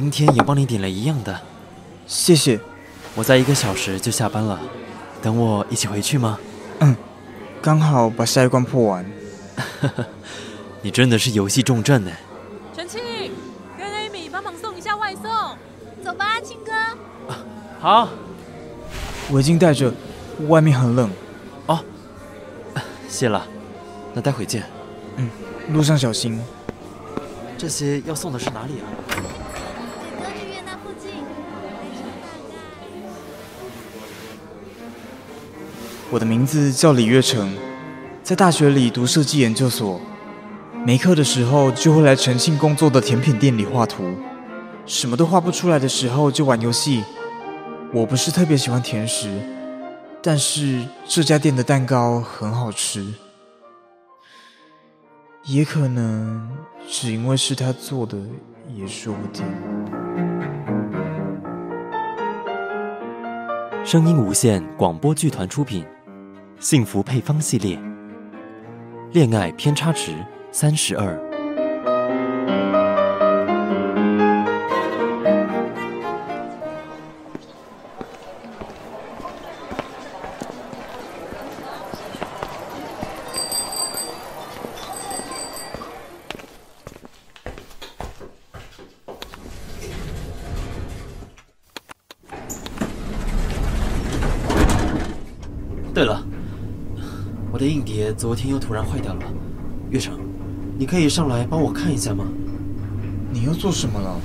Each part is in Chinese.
今天也帮你点了一样的，谢谢。我在一个小时就下班了，等我一起回去吗？嗯，刚好把下一关破完。你真的是游戏重症呢。陈庆，跟 Amy 帮忙送一下外送。走吧，庆哥。好。围巾带着，外面很冷。哦，谢了，那待会见。嗯，路上小心。这些要送的是哪里啊？我的名字叫李月成，在大学里读设计研究所。没课的时候就会来陈庆工作的甜品店里画图，什么都画不出来的时候就玩游戏。我不是特别喜欢甜食，但是这家店的蛋糕很好吃。也可能只因为是他做的，也说不定。声音无限广播剧团出品，《幸福配方》系列，《恋爱偏差值三十二》。我的硬碟昨天又突然坏掉了。月城，你可以上来帮我看一下吗？你又做什么了？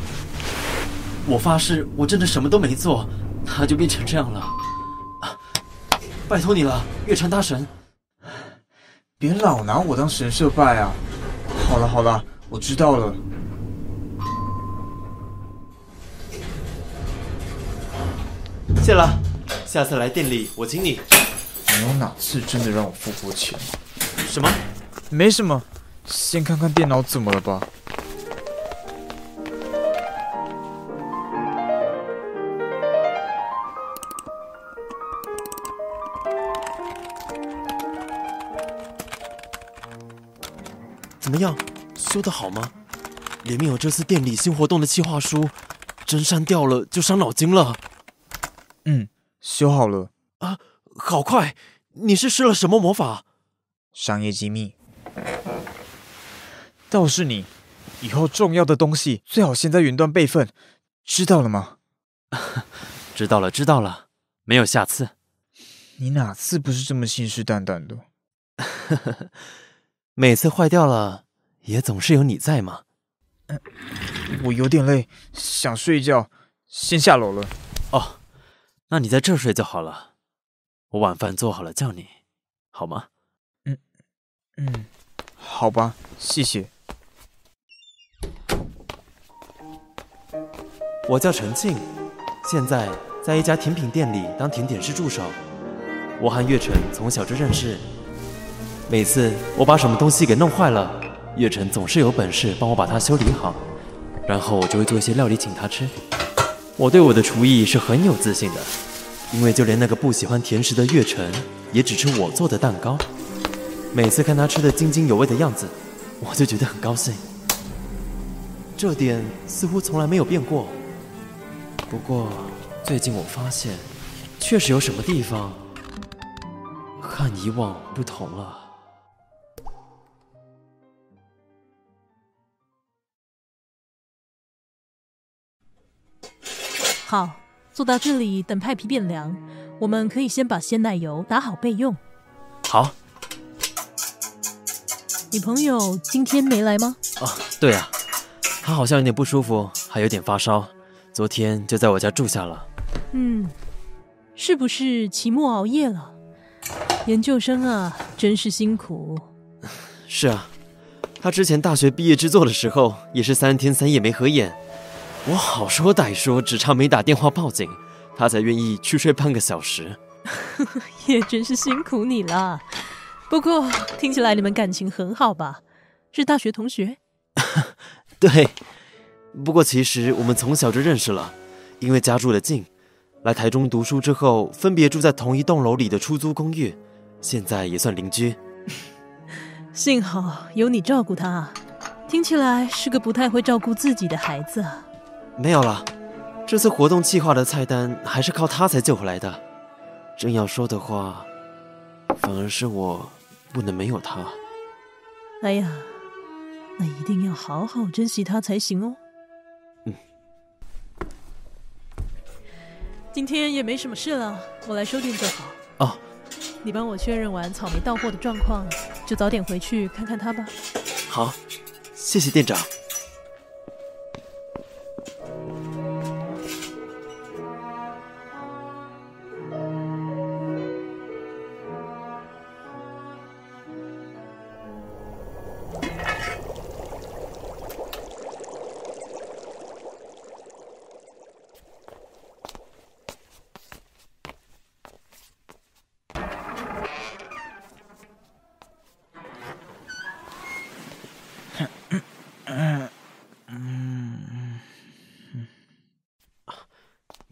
我发誓，我真的什么都没做，它就变成这样了。拜托你了，月城大神！别老拿我当神社拜啊！好了好了，我知道了。谢了，下次来店里我请你。没有哪次真的让我付过钱？什么？没什么，先看看电脑怎么了吧。怎么样，修得好吗？里面有这次店里新活动的计划书，真删掉了就伤脑筋了。嗯，修好了。啊，好快！你是施了什么魔法？商业机密。倒是你，以后重要的东西最好先在云端备份，知道了吗？知道了，知道了，没有下次。你哪次不是这么信誓旦旦的？每次坏掉了，也总是有你在嘛。嗯，我有点累，想睡觉，先下楼了。哦，那你在这睡就好了。我晚饭做好了，叫你，好吗？嗯嗯，好吧，谢谢。我叫陈庆，现在在一家甜品店里当甜点师助手。我和月晨从小就认识，每次我把什么东西给弄坏了，月晨总是有本事帮我把它修理好，然后我就会做一些料理请他吃。我对我的厨艺是很有自信的。因为就连那个不喜欢甜食的月晨，也只吃我做的蛋糕。每次看他吃的津津有味的样子，我就觉得很高兴。这点似乎从来没有变过。不过最近我发现，确实有什么地方和以往不同了。好。做到这里，等派皮变凉，我们可以先把鲜奶油打好备用。好。你朋友今天没来吗？哦，对啊，他好像有点不舒服，还有点发烧，昨天就在我家住下了。嗯，是不是期末熬夜了？研究生啊，真是辛苦。是啊，他之前大学毕业制作的时候，也是三天三夜没合眼。我好说歹说，只差没打电话报警，他才愿意去睡半个小时。也真是辛苦你了。不过听起来你们感情很好吧？是大学同学？对。不过其实我们从小就认识了，因为家住的近，来台中读书之后，分别住在同一栋楼里的出租公寓，现在也算邻居。幸好有你照顾他，听起来是个不太会照顾自己的孩子啊。没有了，这次活动计划的菜单还是靠他才救回来的。真要说的话，反而是我不能没有他。哎呀，那一定要好好珍惜他才行哦。嗯。今天也没什么事了，我来收店就好。哦。你帮我确认完草莓到货的状况，就早点回去看看他吧。好，谢谢店长。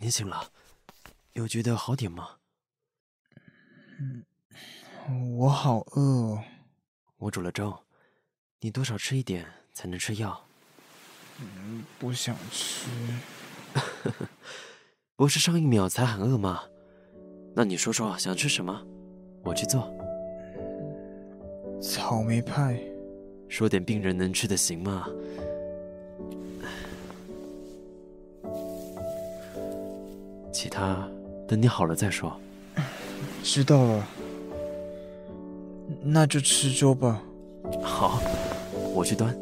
你醒了，有觉得好点吗？嗯，我好饿哦。我煮了粥，你多少吃一点才能吃药。嗯，不想吃。不是上一秒才喊饿吗？那你说说想吃什么，我去做。草莓派。说点病人能吃的行吗？其他等你好了再说。知道了，那就吃粥吧。好，我去端。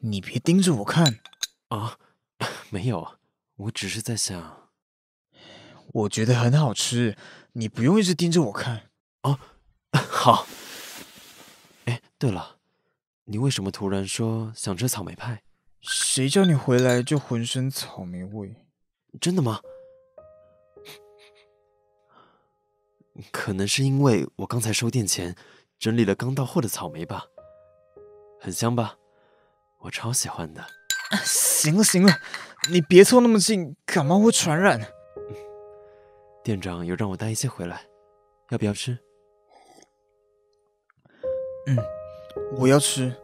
你别盯着我看。啊，没有，我只是在想，我觉得很好吃，你不用一直盯着我看。啊，好。哎，对了，你为什么突然说想吃草莓派？谁叫你回来就浑身草莓味？真的吗？可能是因为我刚才收店前整理了刚到货的草莓吧，很香吧？我超喜欢的。行了行了，你别凑那么近，感冒会传染。店长有让我带一些回来，要不要吃？嗯，我要吃。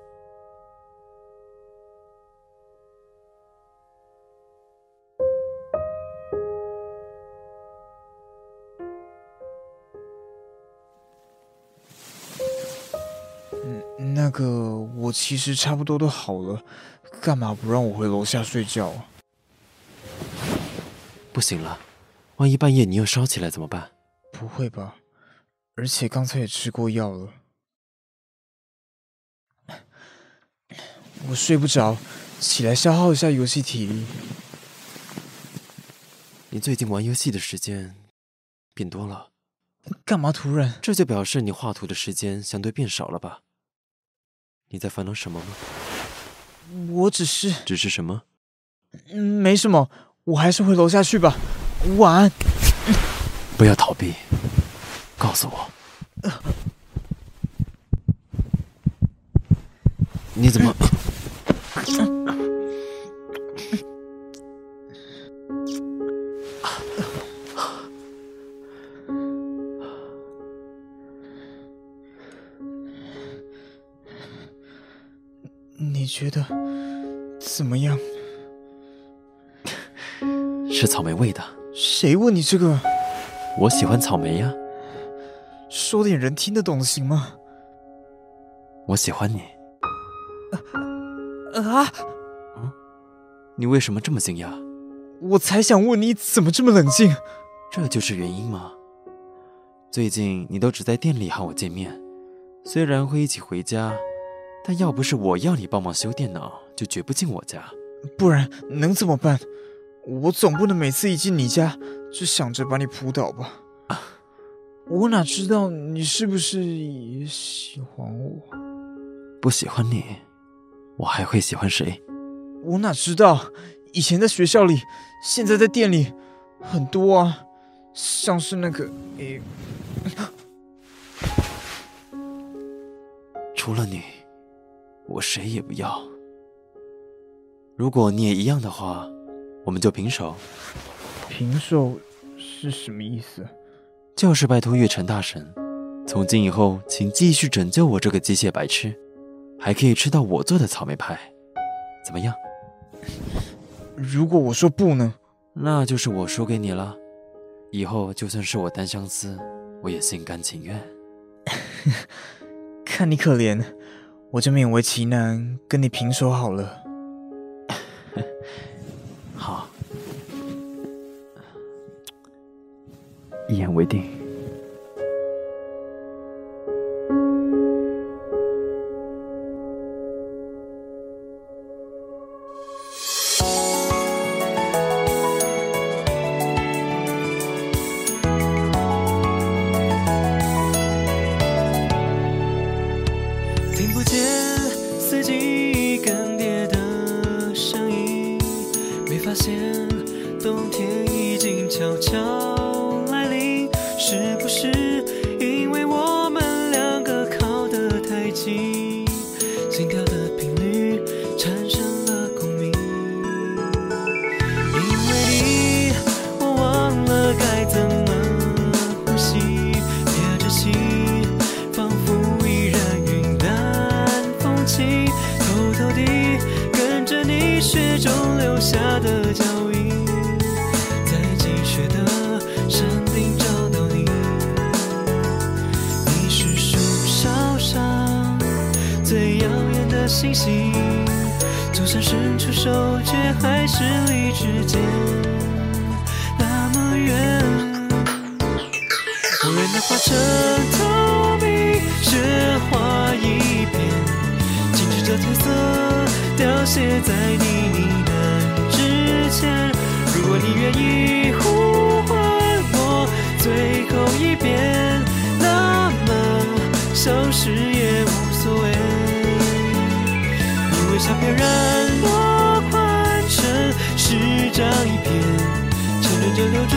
嗯，那个，我其实差不多都好了。干嘛不让我回楼下睡觉啊？不行了，万一半夜你又烧起来怎么办？不会吧？而且刚才也吃过药了。我睡不着，起来消耗一下游戏体力。你最近玩游戏的时间变多了？干嘛突然？这就表示你画图的时间相对变少了吧？你在烦恼什么吗？我只是，只是什么？嗯，没什么，我还是回楼下去吧。晚安。不要逃避，告诉我，你怎么？莓味的。谁问你这个？我喜欢草莓呀。说点人听得懂的行吗？我喜欢你。啊？嗯？你为什么这么惊讶？我才想问你怎么这么冷静。这就是原因吗？最近你都只在店里和我见面，虽然会一起回家。但要不是我要你帮忙修电脑，就绝不进我家。不然能怎么办？我总不能每次一进你家就想着把你扑倒吧？啊！我哪知道你是不是也喜欢我？不喜欢你，我还会喜欢谁？我哪知道？以前在学校里，现在在店里，很多啊，像是那个……诶，除了你。我谁也不要。如果你也一样的话，我们就平手。平手是什么意思？就是拜托月城大神，从今以后，请继续拯救我这个机械白痴，还可以吃到我做的草莓派，怎么样？如果我说不呢？那就是我输给你了。以后就算是我单相思，我也心甘情愿。看你可怜，我就勉为其难跟你平手好了。一言为定。怎么呼吸，憋着气。仿佛依然云淡风轻，偷偷地跟着你雪中留下的脚印，在积雪的山顶找到你。你是树梢上最耀眼的星星，就算伸出手，却还是离指尖远。无人的化成透明雪花一片，静止着褪色，凋谢在你呢喃之前。如果你愿意呼唤我最后一遍，那么消失也无所谓。你微笑翩然落款成诗章一篇，沉着着流转。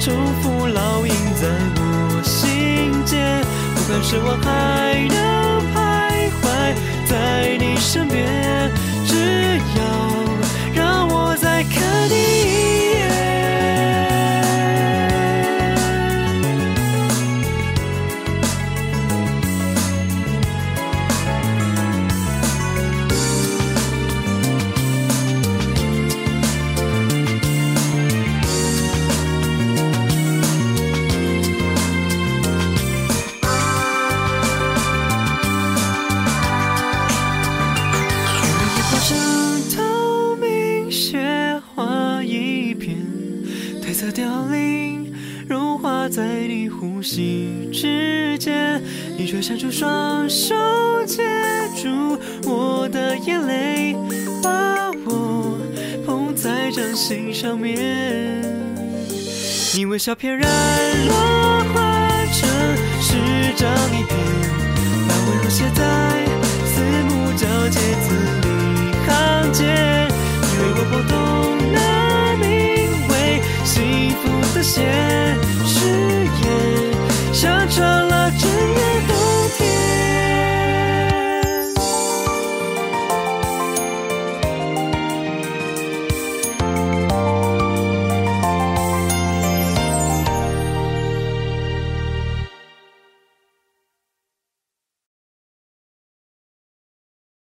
重复烙印在我心间，不管是我还能徘徊在你身边，在你呼吸之间。你却伸出双手接住我的眼泪，把我捧在掌心上面。你微笑翩然落花成诗章一篇，把温柔写在四目交接字里行间。你为我拨动